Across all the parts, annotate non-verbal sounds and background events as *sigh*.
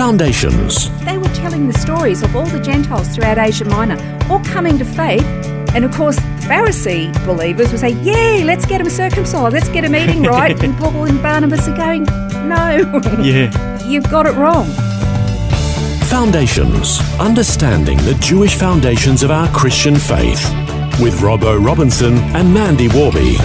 Foundations. They were telling the stories of all the Gentiles throughout Asia Minor, all coming to faith. And of course, the Pharisee believers would say, Yay, let's get them circumcised, let's get them eating right. *laughs* and Paul and Barnabas are going, No, Yeah. *laughs* you've got it wrong. Foundations. Understanding the Jewish foundations of our Christian faith. With Robbo Robinson and Mandy Warby.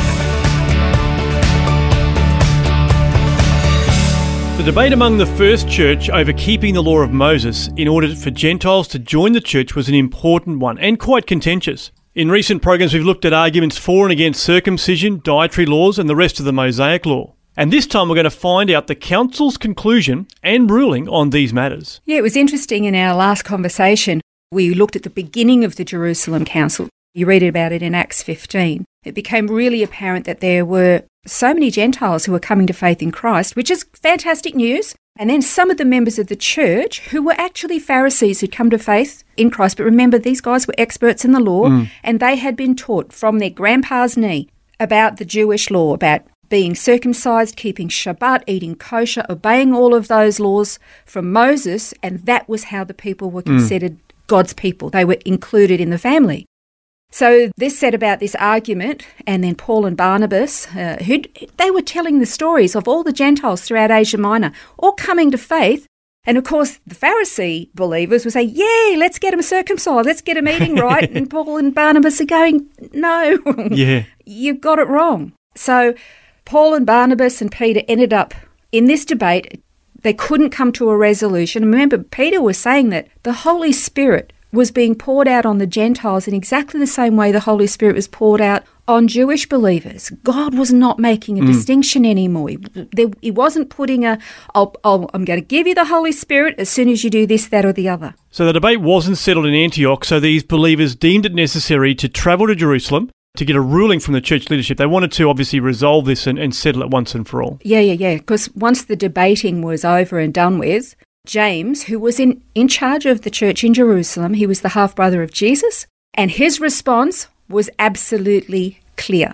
Debate among the first church over keeping the law of Moses in order for Gentiles to join the church was an important one and quite contentious. In recent programs, we've looked at arguments for and against circumcision, dietary laws, and the rest of the Mosaic law. And this time we're going to find out the council's conclusion and ruling on these matters. Yeah, it was interesting in our last conversation. We looked at the beginning of the Jerusalem Council. You read about it in Acts 15. It became really apparent that there were so many Gentiles who were coming to faith in Christ, which is fantastic news. And then some of the members of the church who were actually Pharisees who'd come to faith in Christ. But remember, these guys were experts in the law mm. and they had been taught from their grandpa's knee about the Jewish law, about being circumcised, keeping Shabbat, eating kosher, obeying all of those laws from Moses. And that was how the people were mm. considered God's people. They were included in the family. So this said about this argument, and then Paul and Barnabas, uh, who they were telling the stories of all the Gentiles throughout Asia Minor, all coming to faith. And of course, the Pharisee believers would say, "Yay, let's get them circumcised, let's get them eating *laughs* right." and Paul and Barnabas are going, "No, *laughs* Yeah. you've got it wrong." So Paul and Barnabas and Peter ended up in this debate. They couldn't come to a resolution. Remember, Peter was saying that the Holy Spirit was being poured out on the Gentiles in exactly the same way the Holy Spirit was poured out on Jewish believers. God was not making a mm. distinction anymore. He, there, he wasn't putting a, I'll, I'm going to give you the Holy Spirit as soon as you do this, that, or the other. So the debate wasn't settled in Antioch, so these believers deemed it necessary to travel to Jerusalem to get a ruling from the church leadership. They wanted to obviously resolve this and, and settle it once and for all. Yeah, yeah, yeah. Because once the debating was over and done with, James, who was in, in charge of the church in Jerusalem, he was the half brother of Jesus, and his response was absolutely clear.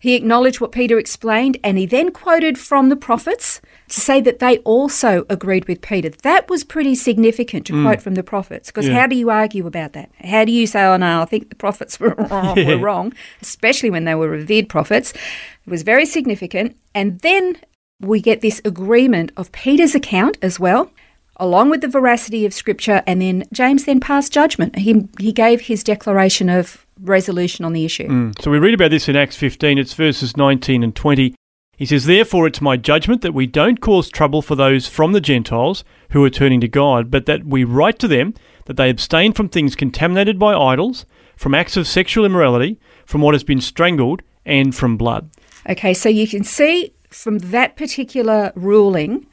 He acknowledged what Peter explained, and he then quoted from the prophets to say that they also agreed with Peter. That was pretty significant to mm. quote from the prophets, because Yeah. how do you argue about that? How do you say, oh no, I think the prophets *laughs* were wrong, were wrong, especially when they were revered prophets? It was very significant. And then we get this agreement of Peter's account as well, along with the veracity of Scripture, and then James then passed judgment. He, he gave his declaration of resolution on the issue. Mm. So we read about this in Acts 15, it's verses 19 and 20. He says, Therefore it's my judgment that we don't cause trouble for those from the Gentiles who are turning to God, but that we write to them that they abstain from things contaminated by idols, from acts of sexual immorality, from what has been strangled, and from blood. Okay, so you can see from that particular ruling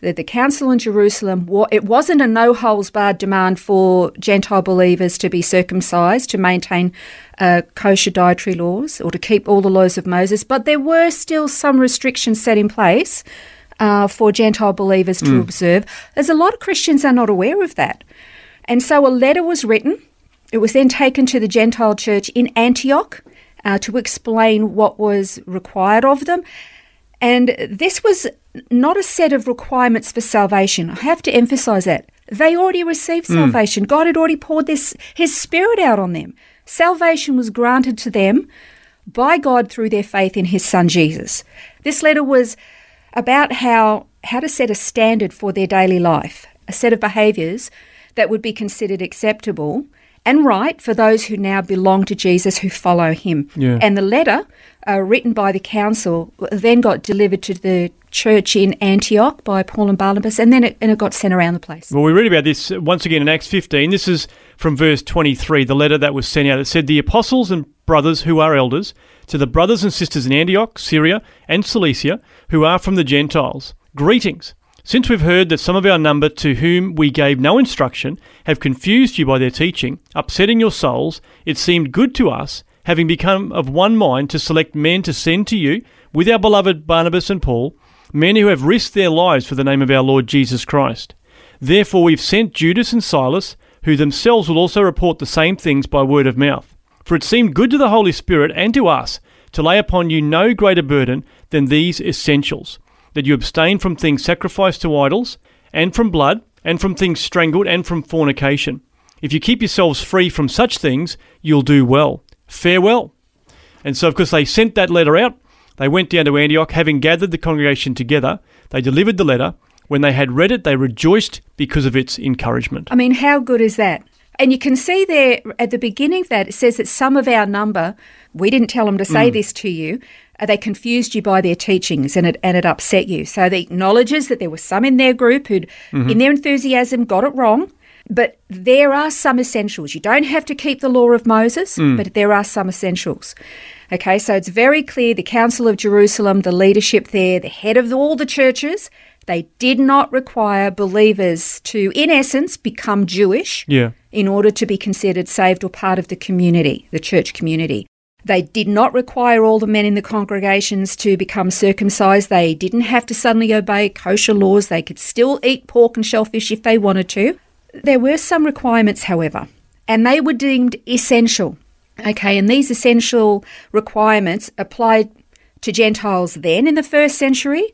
that the council in Jerusalem, it wasn't a no holes barred demand for Gentile believers to be circumcised, to maintain uh, kosher dietary laws, or to keep all the laws of Moses, but there were still some restrictions set in place uh, for Gentile believers to observe. As a lot of Christians are not aware of that. And so a letter was written. It was then taken to the Gentile church in Antioch uh, to explain what was required of them. And this was not a set of requirements for salvation. I have to emphasize that. They already received hmm. salvation. God had already poured this, His Spirit out on them. Salvation was granted to them by God through their faith in His Son Jesus. This letter was about how, how to set a standard for their daily life, a set of behaviours that would be considered acceptable and right for those who now belong to Jesus who follow him. Yeah. And the letter, uh, written by the council, then got delivered to the church in Antioch by Paul and Barnabas, and then it, and it got sent around the place. Well, we read about this uh, once again in Acts 15. This is from verse 23, the letter that was sent out. It said, The apostles and brothers who are elders, to the brothers and sisters in Antioch, Syria, and Cilicia, who are from the Gentiles, greetings. Since we've heard that some of our number to whom we gave no instruction have confused you by their teaching, upsetting your souls, it seemed good to us, having become of one mind, to select men to send to you, with our beloved Barnabas and Paul, men who have risked their lives for the name of our Lord Jesus Christ. Therefore we've sent Judas and Silas, who themselves will also report the same things by word of mouth. For it seemed good to the Holy Spirit and to us to lay upon you no greater burden than these essentials that you abstain from things sacrificed to idols, and from blood, and from things strangled, and from fornication. If you keep yourselves free from such things, you'll do well. Farewell. And so, of course, they sent that letter out. They went down to Antioch, having gathered the congregation together. They delivered the letter. When they had read it, they rejoiced because of its encouragement. I mean, how good is that? And you can see there at the beginning of that, it says that some of our number, we didn't tell them to say mm. this to you, Uh, they confused you by their teachings and it, and it upset you. So they acknowledges that there were some in their group who'd, mm-hmm. in their enthusiasm, got it wrong. But there are some essentials. You don't have to keep the law of Moses, mm. but there are some essentials. Okay, so it's very clear the Council of Jerusalem, the leadership there, the head of all the churches, they did not require believers to, in essence, become Jewish Yeah. in order to be considered saved or part of the community, the church community. They did not require all the men in the congregations to become circumcised. They didn't have to suddenly obey kosher laws. They could still eat pork and shellfish if they wanted to. There were some requirements, however, and they were deemed essential. Okay, and these essential requirements applied to Gentiles then in the first century.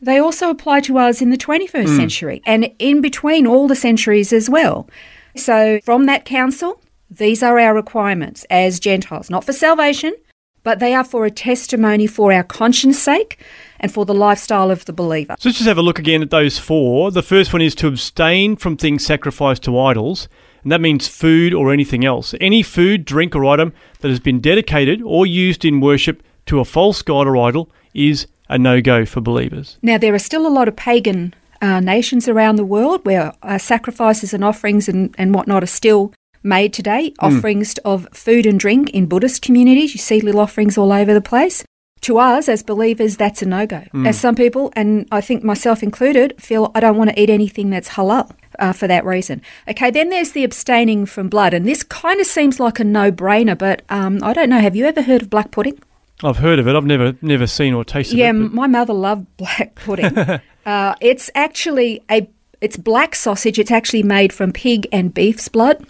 They also apply to us in the 21st hmm. century and in between all the centuries as well. So, from that council, these are our requirements as Gentiles, not for salvation, but they are for a testimony for our conscience sake and for the lifestyle of the believer. So let's just have a look again at those four. The first one is to abstain from things sacrificed to idols, and that means food or anything else. Any food, drink, or item that has been dedicated or used in worship to a false god or idol is a no go for believers. Now, there are still a lot of pagan uh, nations around the world where uh, sacrifices and offerings and, and whatnot are still made today. Offerings of food and drink in Buddhist communities. You see little offerings all over the place. To us, as believers, that's a no go. As some people, and I think myself included, feel I don't want to eat anything that's halal uh, for that reason. Okay, then there's the abstaining from blood, and this kind of seems like a no brainer, but um, I don't know. Have you ever heard of black pudding? I've heard of it. I've never never seen or tasted Yeah, it. but- my mother loved *laughs* black pudding. *laughs* uh, it's actually a it's black sausage. It's actually made from pig and beef's blood.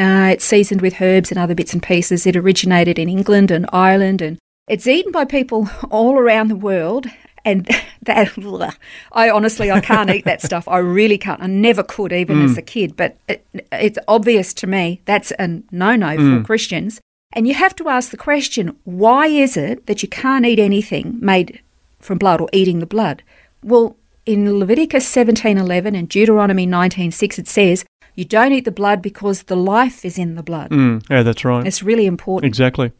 Uh, it's seasoned with herbs and other bits and pieces. It originated in England and Ireland, and it's eaten by people *laughs* all around the world. And *laughs* that, I honestly, I can't eat that stuff. I really can't. I never could, even as a kid. But it, it's obvious to me that's a no-no for Christians. And you have to ask the question: Why is it that you can't eat anything made from blood or eating the blood? Well, in Leviticus 17:11 and Deuteronomy 19:6 it says, you don't eat the blood because the life is in the blood. Mm, yeah, that's right. It's really important. Exactly.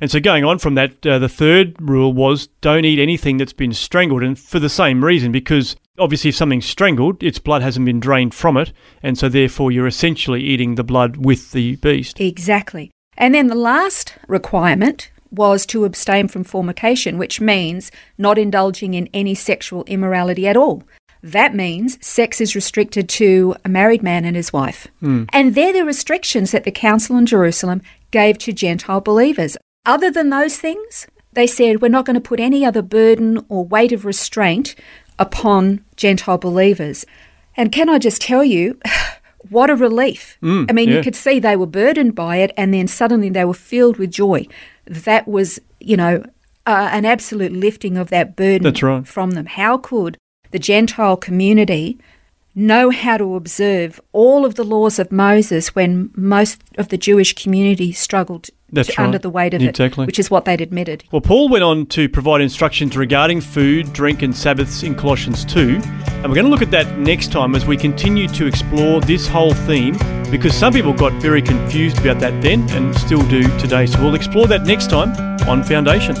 And so going on from that, uh, the third rule was don't eat anything that's been strangled, and for the same reason, because obviously if something's strangled, its blood hasn't been drained from it, and so therefore you're essentially eating the blood with the beast. Exactly. And then the last requirement was to abstain from fornication, which means not indulging in any sexual immorality at all. That means sex is restricted to a married man and his wife. And they're the restrictions that the Council in Jerusalem gave to Gentile believers. Other than those things, they said, we're not going to put any other burden or weight of restraint upon Gentile believers. And can I just tell you, *sighs* what a relief. I mean, yeah. you could see they were burdened by it, and then suddenly they were filled with joy. That was, you know, uh, an absolute lifting of that burden That's right. from them. How could the Gentile community know how to observe all of the laws of Moses when most of the Jewish community struggled to- under the weight of Exactly. it, which is what they'd admitted. Well, Paul went on to provide instructions regarding food, drink, and Sabbaths in Colossians 2. And we're going to look at that next time as we continue to explore this whole theme because some people got very confused about that then and still do today. So we'll explore that next time on Foundations.